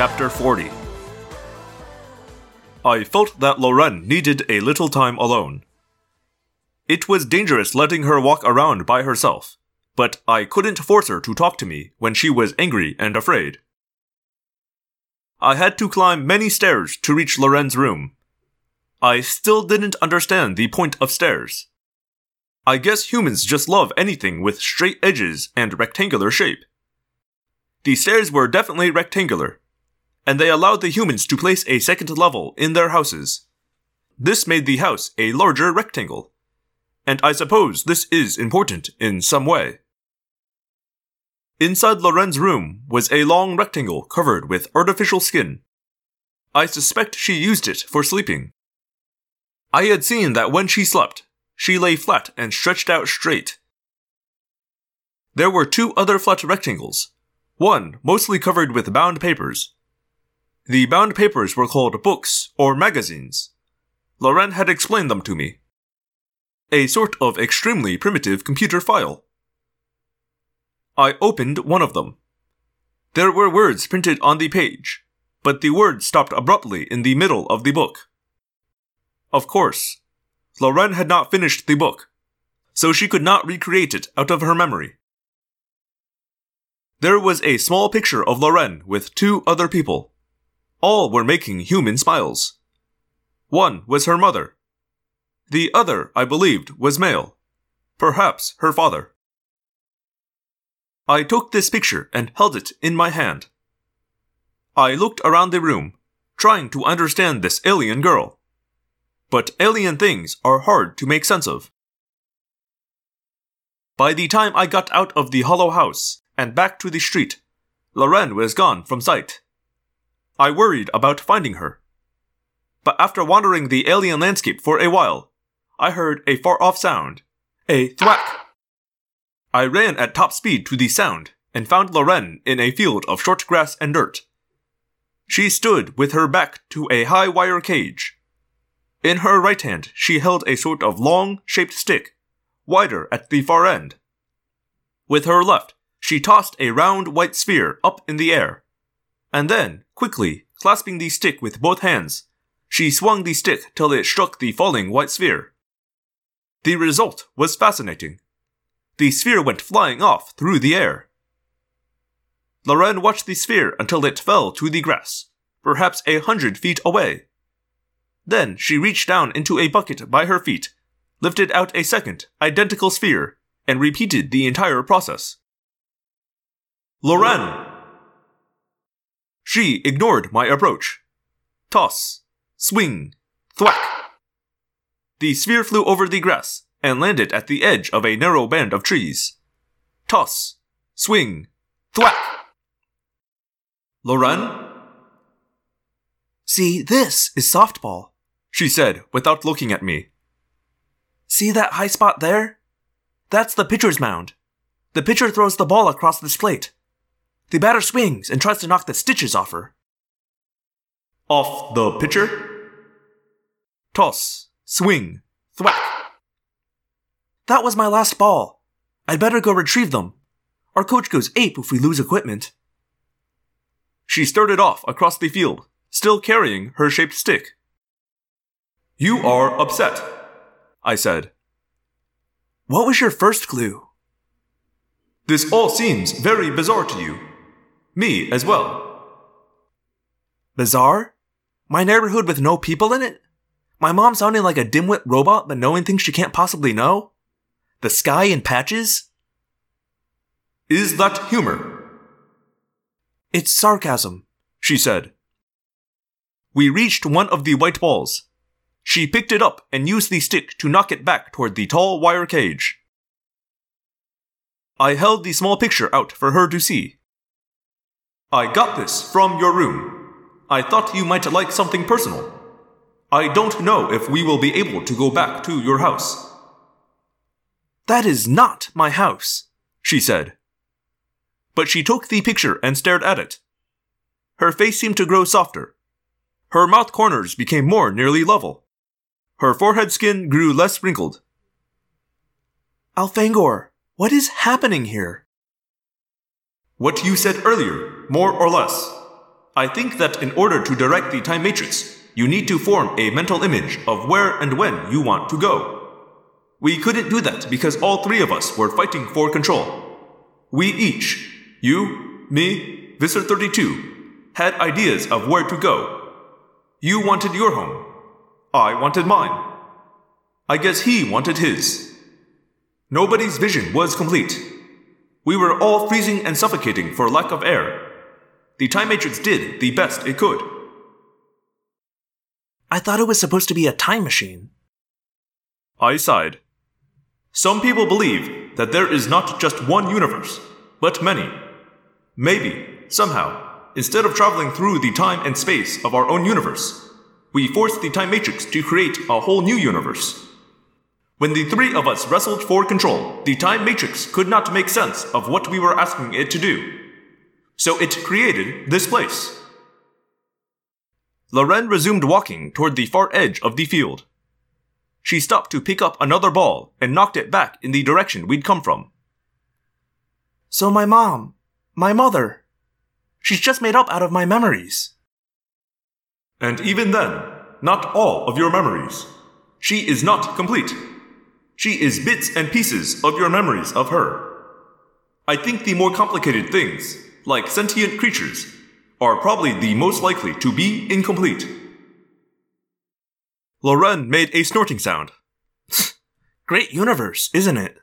Chapter 40 I felt that Lorraine needed a little time alone. It was dangerous letting her walk around by herself, but I couldn't force her to talk to me when she was angry and afraid. I had to climb many stairs to reach Lorraine's room. I still didn't understand the point of stairs. I guess humans just love anything with straight edges and rectangular shape. The stairs were definitely rectangular, and they allowed the humans to place a second level in their houses. This made the house a larger rectangle, and I suppose this is important in some way. Inside Loren's room was a long rectangle covered with artificial skin. I suspect she used it for sleeping. I had seen that when she slept, she lay flat and stretched out straight. There were two other flat rectangles, one mostly covered with bound papers. The bound papers were called books or magazines. Lorraine had explained them to me. A sort of extremely primitive computer file. I opened one of them. There were words printed on the page, but the words stopped abruptly in the middle of the book. Of course, Lorraine had not finished the book, so she could not recreate it out of her memory. There was a small picture of Lorraine with two other people. All were making human smiles. One was her mother. The other, I believed, was male. Perhaps her father. I took this picture and held it in my hand. I looked around the room, trying to understand this alien girl but alien things are hard to make sense of. By the time I got out of the hollow house and back to the street, Lorraine was gone from sight. I worried about finding her. But after wandering the alien landscape for a while, I heard a far off sound a thwack. I ran at top speed to the sound and found Lorraine in a field of short grass and dirt. She stood with her back to a high wire cage in her right hand, she held a sort of long shaped stick, wider at the far end. With her left, she tossed a round white sphere up in the air. And then, quickly, clasping the stick with both hands, she swung the stick till it struck the falling white sphere. The result was fascinating. The sphere went flying off through the air. Lorraine watched the sphere until it fell to the grass, perhaps a hundred feet away. Then she reached down into a bucket by her feet, lifted out a second, identical sphere, and repeated the entire process. Lorraine! She ignored my approach. Toss, swing, thwack. The sphere flew over the grass and landed at the edge of a narrow band of trees. Toss, swing, thwack. Lorraine? See, this is softball she said without looking at me. See that high spot there? That's the pitcher's mound. The pitcher throws the ball across this plate. The batter swings and tries to knock the stitches off her. Off the pitcher? Toss, swing, thwack. That was my last ball. I'd better go retrieve them. Our coach goes ape if we lose equipment. She started off across the field, still carrying her shaped stick. You are upset, I said. What was your first clue? This all seems very bizarre to you. Me as well. Bizarre? My neighborhood with no people in it? My mom sounding like a dimwit robot but knowing things she can't possibly know? The sky in patches? Is that humor? It's sarcasm, she said. We reached one of the white balls, she picked it up and used the stick to knock it back toward the tall wire cage. I held the small picture out for her to see. I got this from your room. I thought you might like something personal. I don't know if we will be able to go back to your house. That is not my house, she said. But she took the picture and stared at it. Her face seemed to grow softer. Her mouth corners became more nearly level. Her forehead skin grew less wrinkled. Elfangor, what is happening here? What you said earlier, more or less. I think that in order to direct the time matrix, you need to form a mental image of where and when you want to go. We couldn't do that because all three of us were fighting for control. We each, you, me, Visser 32, had ideas of where to go. You wanted your home. I wanted mine. I guess he wanted his. Nobody's vision was complete. We were all freezing and suffocating for lack of air. The Time Matrix did the best it could. I thought it was supposed to be a time machine. I sighed. Some people believe that there is not just one universe, but many. Maybe, somehow, instead of traveling through the time and space of our own universe, we force the time matrix to create a whole new universe. When the three of us wrestled for control, the time matrix could not make sense of what we were asking it to do. So it created this place. Loren resumed walking toward the far edge of the field. She stopped to pick up another ball and knocked it back in the direction we'd come from. So my mom, my mother, she's just made up out of my memories. And even then, not all of your memories. She is not complete. She is bits and pieces of your memories of her. I think the more complicated things, like sentient creatures, are probably the most likely to be incomplete. Loren made a snorting sound. Great universe, isn't it?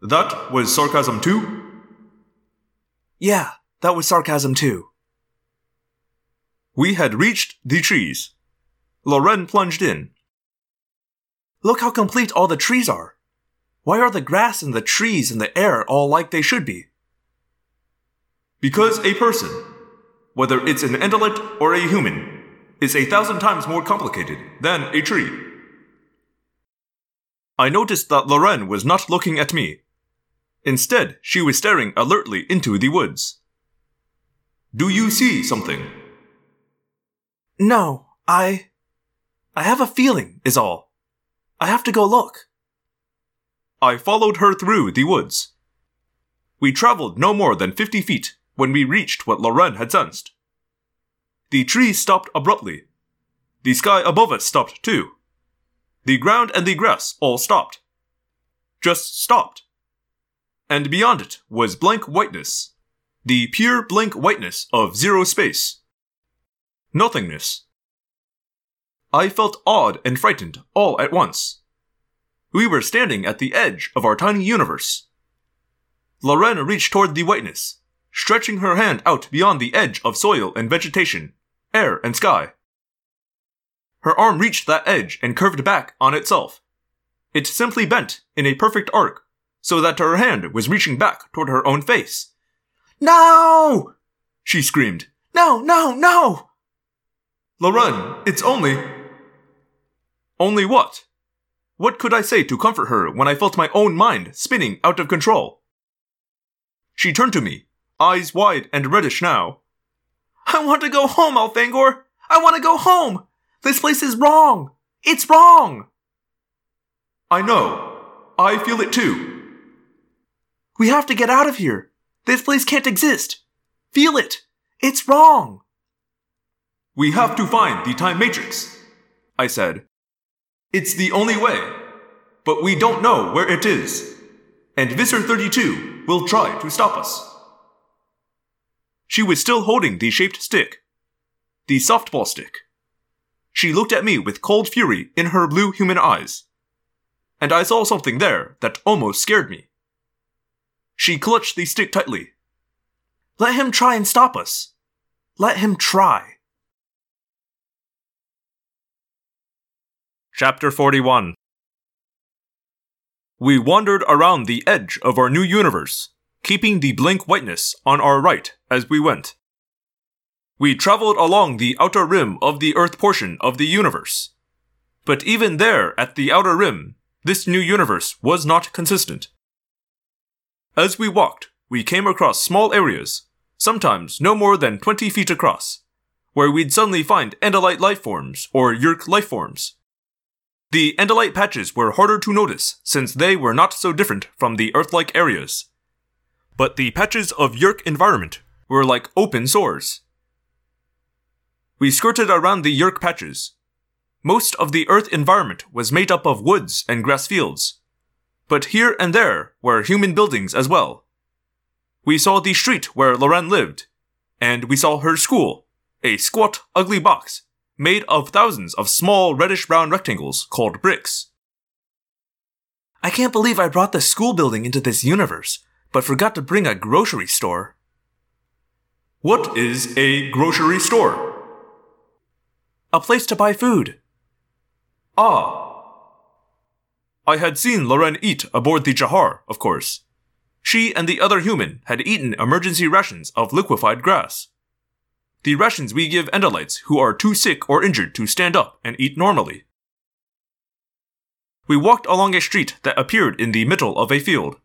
That was sarcasm too? Yeah, that was sarcasm too. We had reached the trees. Loren plunged in. Look how complete all the trees are. Why are the grass and the trees and the air all like they should be? Because a person, whether it's an Andalite or a human, is a thousand times more complicated than a tree. I noticed that Loren was not looking at me. Instead, she was staring alertly into the woods. Do you see something? No, I. I have a feeling, is all. I have to go look. I followed her through the woods. We traveled no more than fifty feet when we reached what Loren had sensed. The trees stopped abruptly. The sky above us stopped too. The ground and the grass all stopped. Just stopped. And beyond it was blank whiteness. The pure blank whiteness of zero space. Nothingness. I felt awed and frightened all at once. We were standing at the edge of our tiny universe. Loren reached toward the whiteness, stretching her hand out beyond the edge of soil and vegetation air, and sky. Her arm reached that edge and curved back on itself. It simply bent in a perfect arc, so that her hand was reaching back toward her own face. No! She screamed. No, no, no! Loren, it's only. Only what? What could I say to comfort her when I felt my own mind spinning out of control? She turned to me, eyes wide and reddish now, I want to go home, Elfangor! I want to go home! This place is wrong! It's wrong! I know. I feel it too. We have to get out of here. This place can't exist. Feel it. It's wrong. We have to find the time matrix, I said. It's the only way, but we don't know where it is. And Visser 32 will try to stop us. She was still holding the shaped stick. The softball stick. She looked at me with cold fury in her blue human eyes. And I saw something there that almost scared me. She clutched the stick tightly. Let him try and stop us. Let him try. Chapter 41 We wandered around the edge of our new universe keeping the blank whiteness on our right as we went. We traveled along the outer rim of the Earth portion of the universe. But even there, at the outer rim, this new universe was not consistent. As we walked, we came across small areas, sometimes no more than 20 feet across, where we'd suddenly find Andalite life forms or Yeerk life forms. The Andalite patches were harder to notice since they were not so different from the Earth-like areas, but the patches of Yeerk environment were like open sores, We skirted around the Yeerk patches. Most of the Earth environment was made up of woods and grass fields. But here and there were human buildings as well. We saw the street where Loren lived, and we saw her school, a squat, ugly box made of thousands of small reddish brown rectangles called bricks. I can't believe I brought the school building into this universe, but forgot to bring a grocery store. What is a grocery store? A place to buy food. Ah. I had seen Loren eat aboard the Jahar, of course. She and the other human had eaten emergency rations of liquefied grass. The rations we give Andalites who are too sick or injured to stand up and eat normally. We walked along a street that appeared in the middle of a field.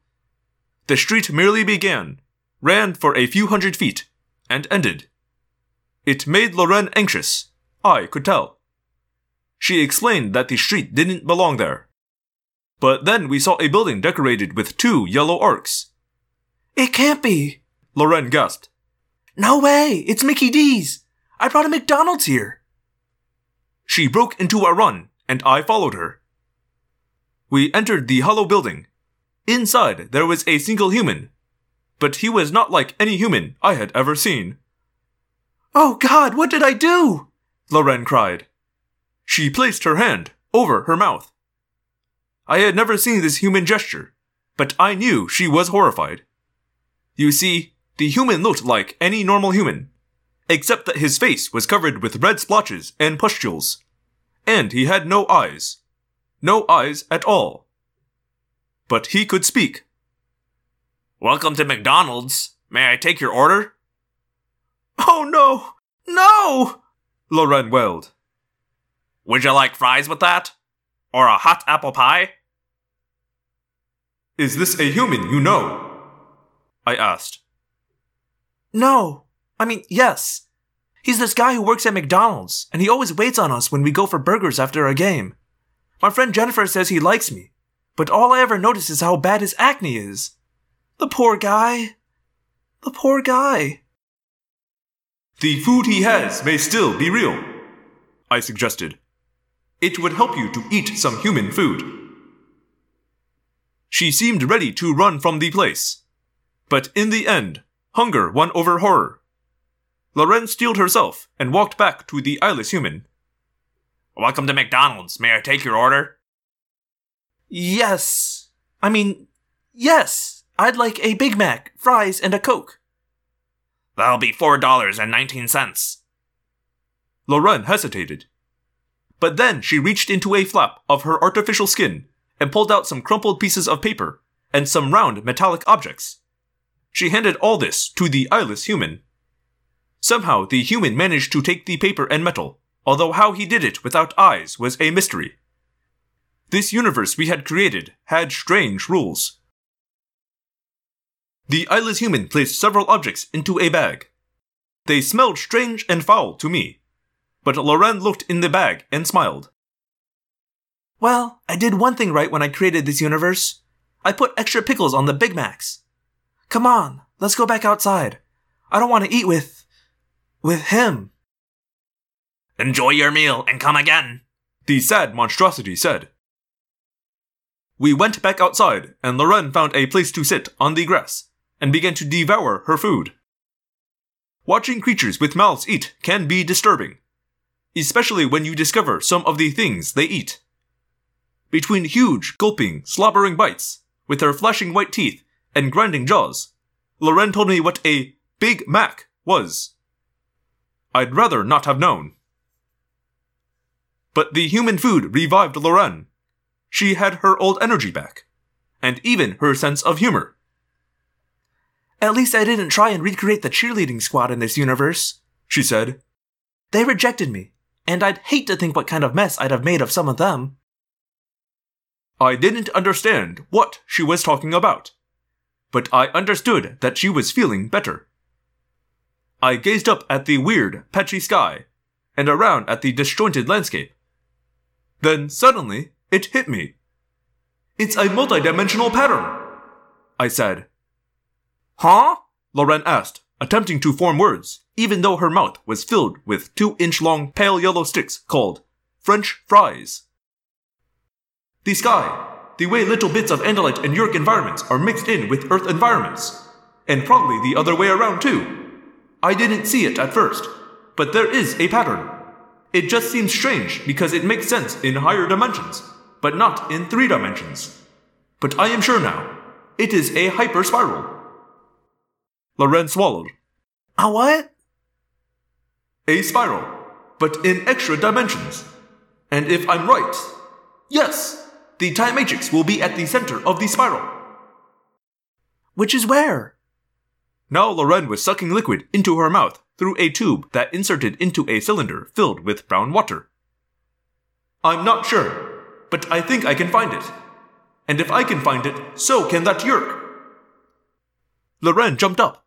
The street merely began, ran for a few hundred feet, and ended. It made Loren anxious, I could tell. She explained that the street didn't belong there. But then we saw a building decorated with two yellow arcs. It can't be, Loren gasped. No way, it's Mickey D's. I brought a McDonald's here. She broke into a run, and I followed her. We entered the hollow building. Inside, there was a single human, but he was not like any human I had ever seen. Oh God, what did I do? Loren cried. She placed her hand over her mouth. I had never seen this human gesture, but I knew she was horrified. You see, the human looked like any normal human, except that his face was covered with red splotches and pustules, and he had no eyes. No eyes at all. But he could speak. Welcome to McDonald's. May I take your order? Oh no! No! Loren wailed. Would you like fries with that? Or a hot apple pie? Is this a human you know? I asked. No. I mean, yes. He's this guy who works at McDonald's, and he always waits on us when we go for burgers after a game. My friend Jennifer says he likes me, but all I ever notice is how bad his acne is. The poor guy. The poor guy. The food he has may still be real, I suggested. It would help you to eat some human food. She seemed ready to run from the place. But in the end, hunger won over horror. Loren steeled herself and walked back to the eyeless human. Welcome to McDonald's. May I take your order? Yes. I mean, yes. I'd like a Big Mac, fries, and a Coke. That'll be four dollars and nineteen cents. Loren hesitated. But then she reached into a flap of her artificial skin and pulled out some crumpled pieces of paper and some round metallic objects. She handed all this to the eyeless human. Somehow the human managed to take the paper and metal although how he did it without eyes was a mystery. This universe we had created had strange rules. The eyeless human placed several objects into a bag. They smelled strange and foul to me, but Loren looked in the bag and smiled. Well, I did one thing right when I created this universe. I put extra pickles on the Big Macs. Come on, let's go back outside. I don't want to eat with. with him. Enjoy your meal and come again, the sad monstrosity said. We went back outside, and Loren found a place to sit on the grass and began to devour her food. Watching creatures with mouths eat can be disturbing, especially when you discover some of the things they eat. Between huge, gulping, slobbering bites, with her flashing white teeth and grinding jaws, Loren told me what a Big Mac was. I'd rather not have known. But the human food revived Loren. She had her old energy back, and even her sense of humor. At least I didn't try and recreate the cheerleading squad in this universe, she said. They rejected me, and I'd hate to think what kind of mess I'd have made of some of them. I didn't understand what she was talking about, but I understood that she was feeling better. I gazed up at the weird, patchy sky and around at the disjointed landscape. Then suddenly, it hit me. It's a multidimensional pattern, I said. Huh? Loren asked, attempting to form words, even though her mouth was filled with two inch long pale yellow sticks called French fries. The sky, the way little bits of Andalite and Yeerk environments are mixed in with Earth environments, and probably the other way around too. I didn't see it at first, but there is a pattern. It just seems strange because it makes sense in higher dimensions, but not in three dimensions. But I am sure now. It is a hyper spiral. Loren swallowed. A what? A spiral, but in extra dimensions. And if I'm right, yes, the time matrix will be at the center of the spiral. Which is where? Now Loren was sucking liquid into her mouth through a tube that inserted into a cylinder filled with brown water. I'm not sure, but I think I can find it. And if I can find it, so can that Yeerk. Loren jumped up.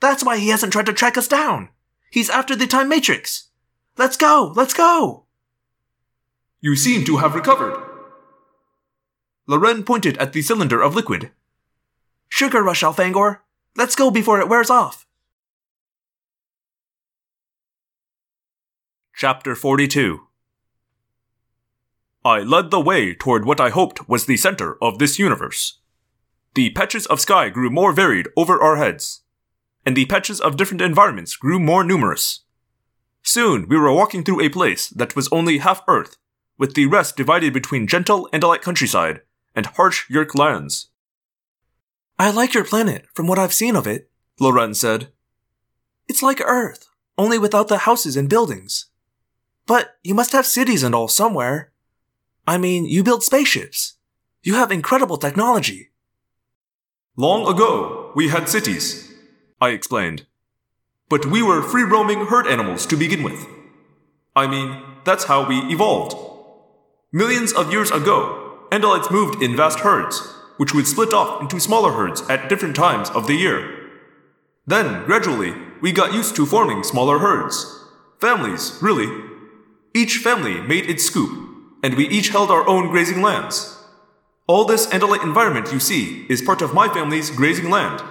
That's why he hasn't tried to track us down. He's after the time matrix. Let's go, let's go. You seem to have recovered. Loren pointed at the cylinder of liquid. Sugar rush, Elfangor. Let's go before it wears off. Chapter 42 I led the way toward what I hoped was the center of this universe. The patches of sky grew more varied over our heads, and the patches of different environments grew more numerous. Soon we were walking through a place that was only half Earth, with the rest divided between gentle Andalite countryside and harsh Yeerk lands. I like your planet, from what I've seen of it, Loren said. It's like Earth, only without the houses and buildings. But you must have cities and all somewhere. I mean, you build spaceships. You have incredible technology. Long ago, we had cities, I explained. But we were free roaming herd animals to begin with. I mean, that's how we evolved. Millions of years ago, Andalites moved in vast herds, which would split off into smaller herds at different times of the year. Then, gradually, we got used to forming smaller herds. Families, really. Each family made its scoop, and we each held our own grazing lands. All this Andalite environment you see is part of my family's grazing land.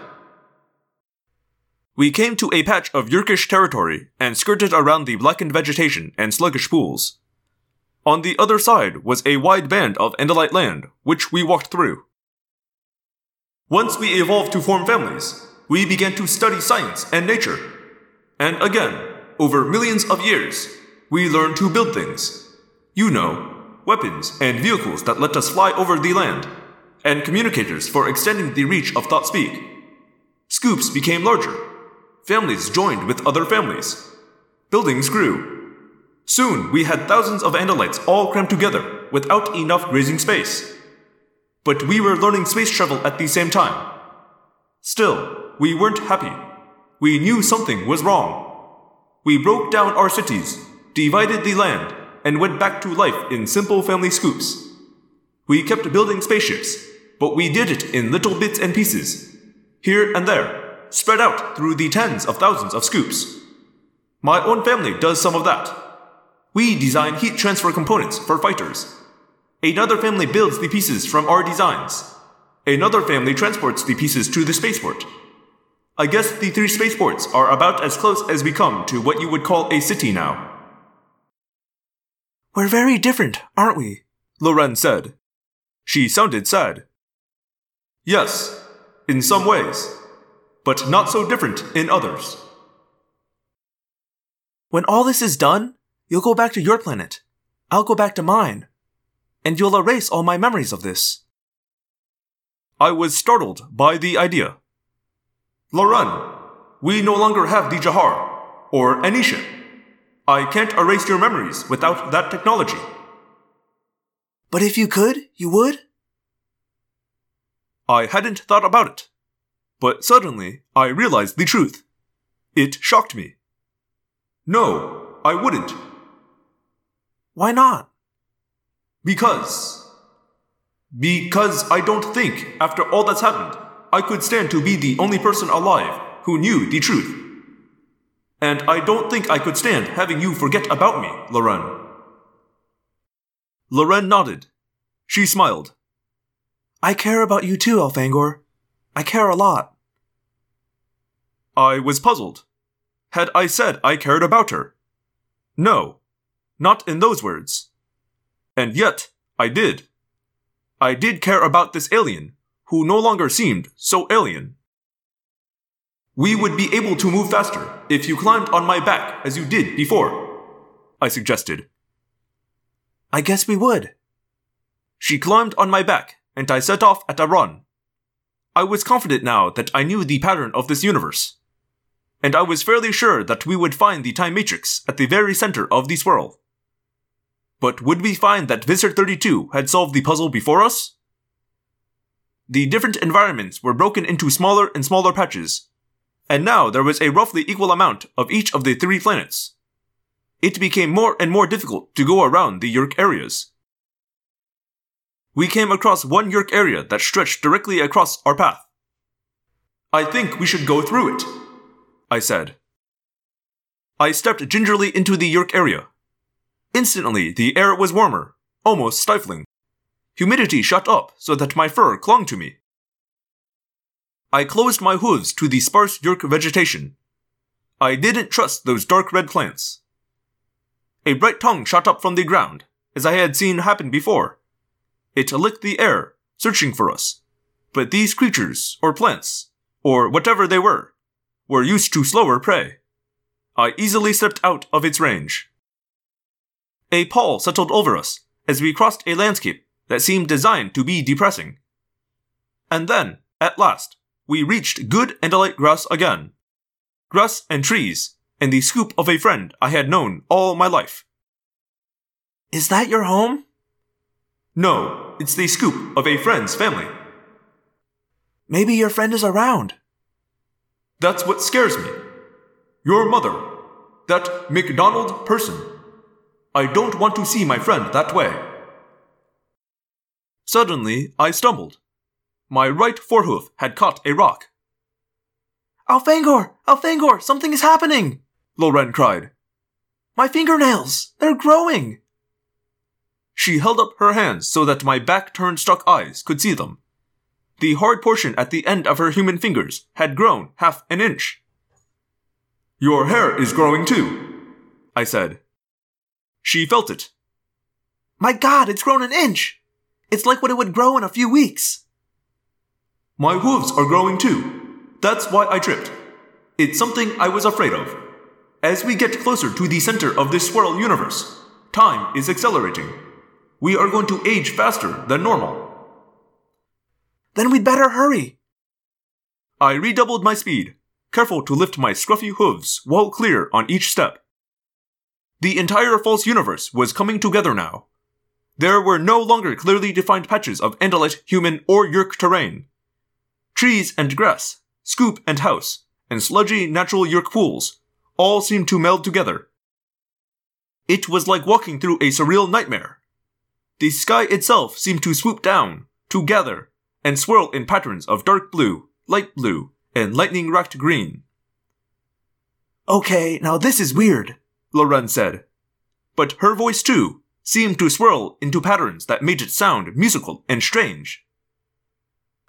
We came to a patch of Yeerkish territory and skirted around the blackened vegetation and sluggish pools. On the other side was a wide band of Andalite land, which we walked through. Once we evolved to form families, we began to study science and nature. And again, over millions of years, we learned to build things. You know, weapons and vehicles that let us fly over the land, and communicators for extending the reach of thought speak. Scoops became larger. Families joined with other families. Buildings grew. Soon we had thousands of Andalites all crammed together without enough grazing space. But we were learning space travel at the same time. Still, we weren't happy. We knew something was wrong. We broke down our cities, divided the land, and went back to life in simple family scoops. We kept building spaceships, but we did it in little bits and pieces, here and there, spread out through the tens of thousands of scoops. My own family does some of that. We design heat transfer components for fighters. Another family builds the pieces from our designs. Another family transports the pieces to the spaceport. I guess the three spaceports are about as close as we come to what you would call a city now. We're very different, aren't we? Loren said. She sounded sad. Yes, in some ways, but not so different in others. When all this is done, you'll go back to your planet. I'll go back to mine. And you'll erase all my memories of this. I was startled by the idea. Loren, we no longer have the Jahar, or Anisha. I can't erase your memories without that technology. But if you could, you would? I hadn't thought about it. But suddenly, I realized the truth. It shocked me. No, I wouldn't. Why not? Because. Because I don't think, after all that's happened, I could stand to be the only person alive who knew the truth. And I don't think I could stand having you forget about me, Loren. Loren nodded. She smiled. I care about you too, Elfangor. I care a lot. I was puzzled. Had I said I cared about her? No, not in those words. And yet, I did. I did care about this alien, who no longer seemed so alien. We would be able to move faster if you climbed on my back as you did before, I suggested. I guess we would. She climbed on my back, and I set off at a run. I was confident now that I knew the pattern of this universe. And I was fairly sure that we would find the time matrix at the very center of the swirl. But would we find that Visser 32 had solved the puzzle before us? The different environments were broken into smaller and smaller patches, and now there was a roughly equal amount of each of the three planets. It became more and more difficult to go around the Yeerk areas. We came across one Yeerk area that stretched directly across our path. I think we should go through it, I said. I stepped gingerly into the Yeerk area. Instantly, the air was warmer, almost stifling. Humidity shot up so that my fur clung to me. I closed my hooves to the sparse Yeerk vegetation. I didn't trust those dark red plants. A bright tongue shot up from the ground, as I had seen happen before. It licked the air, searching for us. But these creatures, or plants, or whatever they were, were used to slower prey. I easily stepped out of its range. A pall settled over us as we crossed a landscape that seemed designed to be depressing. And then, at last, we reached good Andalite grass again. Grass and trees, and the scoop of a friend I had known all my life. Is that your home? No, it's the scoop of a friend's family. Maybe your friend is around. That's what scares me. Your mother. That McDonald person. I don't want to see my friend that way. Suddenly, I stumbled. My right forehoof had caught a rock. Elfangor! Elfangor! Something is happening! Loren cried. My fingernails! They're growing! She held up her hands so that my back turned stalk eyes could see them. The hard portion at the end of her human fingers had grown half an inch. Your hair is growing too, I said. She felt it. My god, it's grown an inch! It's like what it would grow in a few weeks. My hooves are growing too. That's why I tripped. It's something I was afraid of. As we get closer to the center of this swirl universe, time is accelerating. We are going to age faster than normal. Then we'd better hurry. I redoubled my speed, careful to lift my scruffy hooves well clear on each step. The entire false universe was coming together now. There were no longer clearly defined patches of Andalite, human, or Yeerk terrain. Trees and grass, scoop and house, and sludgy natural Yeerk pools all seemed to meld together. It was like walking through a surreal nightmare. The sky itself seemed to swoop down, to gather, and swirl in patterns of dark blue, light blue, and lightning racked green. Okay, now this is weird, Loren said. But her voice, too, seemed to swirl into patterns that made it sound musical and strange.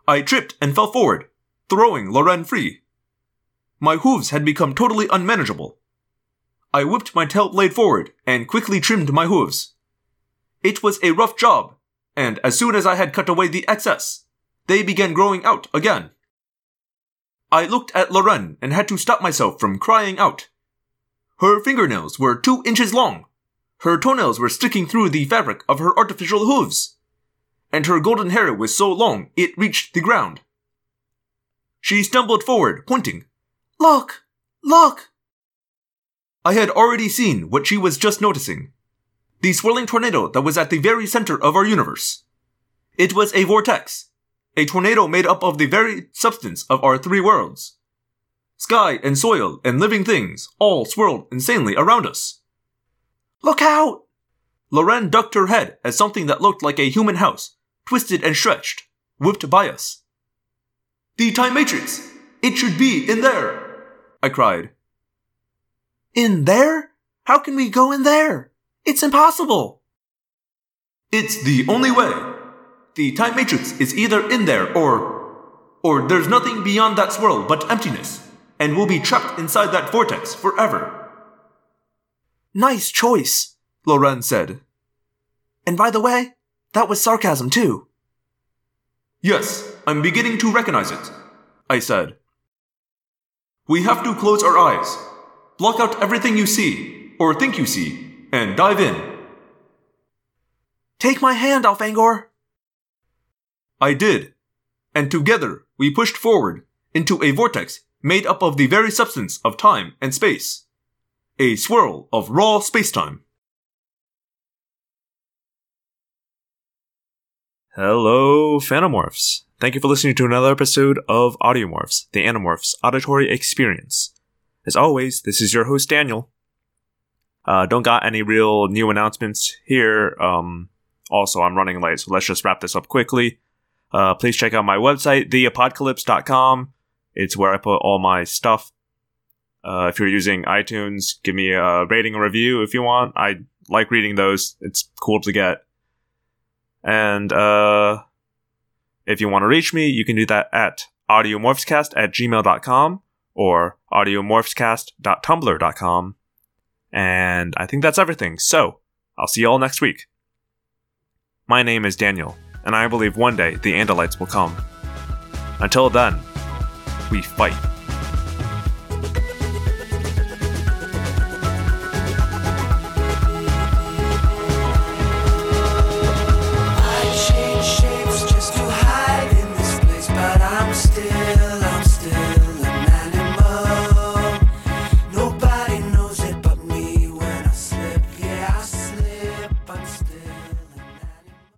I tripped and fell forward, throwing Loren free. My hooves had become totally unmanageable. I whipped my tail blade forward and quickly trimmed my hooves. It was a rough job, and as soon as I had cut away the excess, they began growing out again. I looked at Loren and had to stop myself from crying out. Her fingernails were two inches long. Her toenails were sticking through the fabric of her artificial hooves. And her golden hair was so long it reached the ground. She stumbled forward, pointing. Look! Look! I had already seen what she was just noticing. The swirling tornado that was at the very center of our universe. It was a vortex, a tornado made up of the very substance of our three worlds. Sky and soil and living things all swirled insanely around us. Look out! Loren ducked her head as something that looked like a human house, twisted and stretched, whipped by us. The time matrix! It should be in there! I cried. In there? How can we go in there? It's impossible! It's the only way. The time matrix is either in there or. or there's nothing beyond that swirl but emptiness. And we'll be trapped inside that vortex forever. Nice choice, Loren said. And by the way, that was sarcasm too. Yes, I'm beginning to recognize it, I said. We have to close our eyes, block out everything you see, or think you see, and dive in. Take my hand, Elfangor. I did, and together we pushed forward into a vortex made up of the very substance of time and space. A swirl of raw spacetime. Hello, Phantomorphs. Thank you for listening to another episode of Audiomorphs, the Animorphs auditory experience. As always, this is your host Daniel. Uh, don't got any real new announcements here. Um, also, I'm running late, so let's just wrap this up quickly. Uh, please check out my website, theapocalypse.com. It's where I put all my stuff. Uh, if you're using iTunes, give me a rating or review if you want. I like reading those. It's cool to get. And uh, if you want to reach me, you can do that at audiomorphscast at gmail.com or audiomorphscast.tumblr.com. And I think that's everything. So, I'll see you all next week. My name is Daniel, and I believe one day the Andalites will come. Until then, we fight.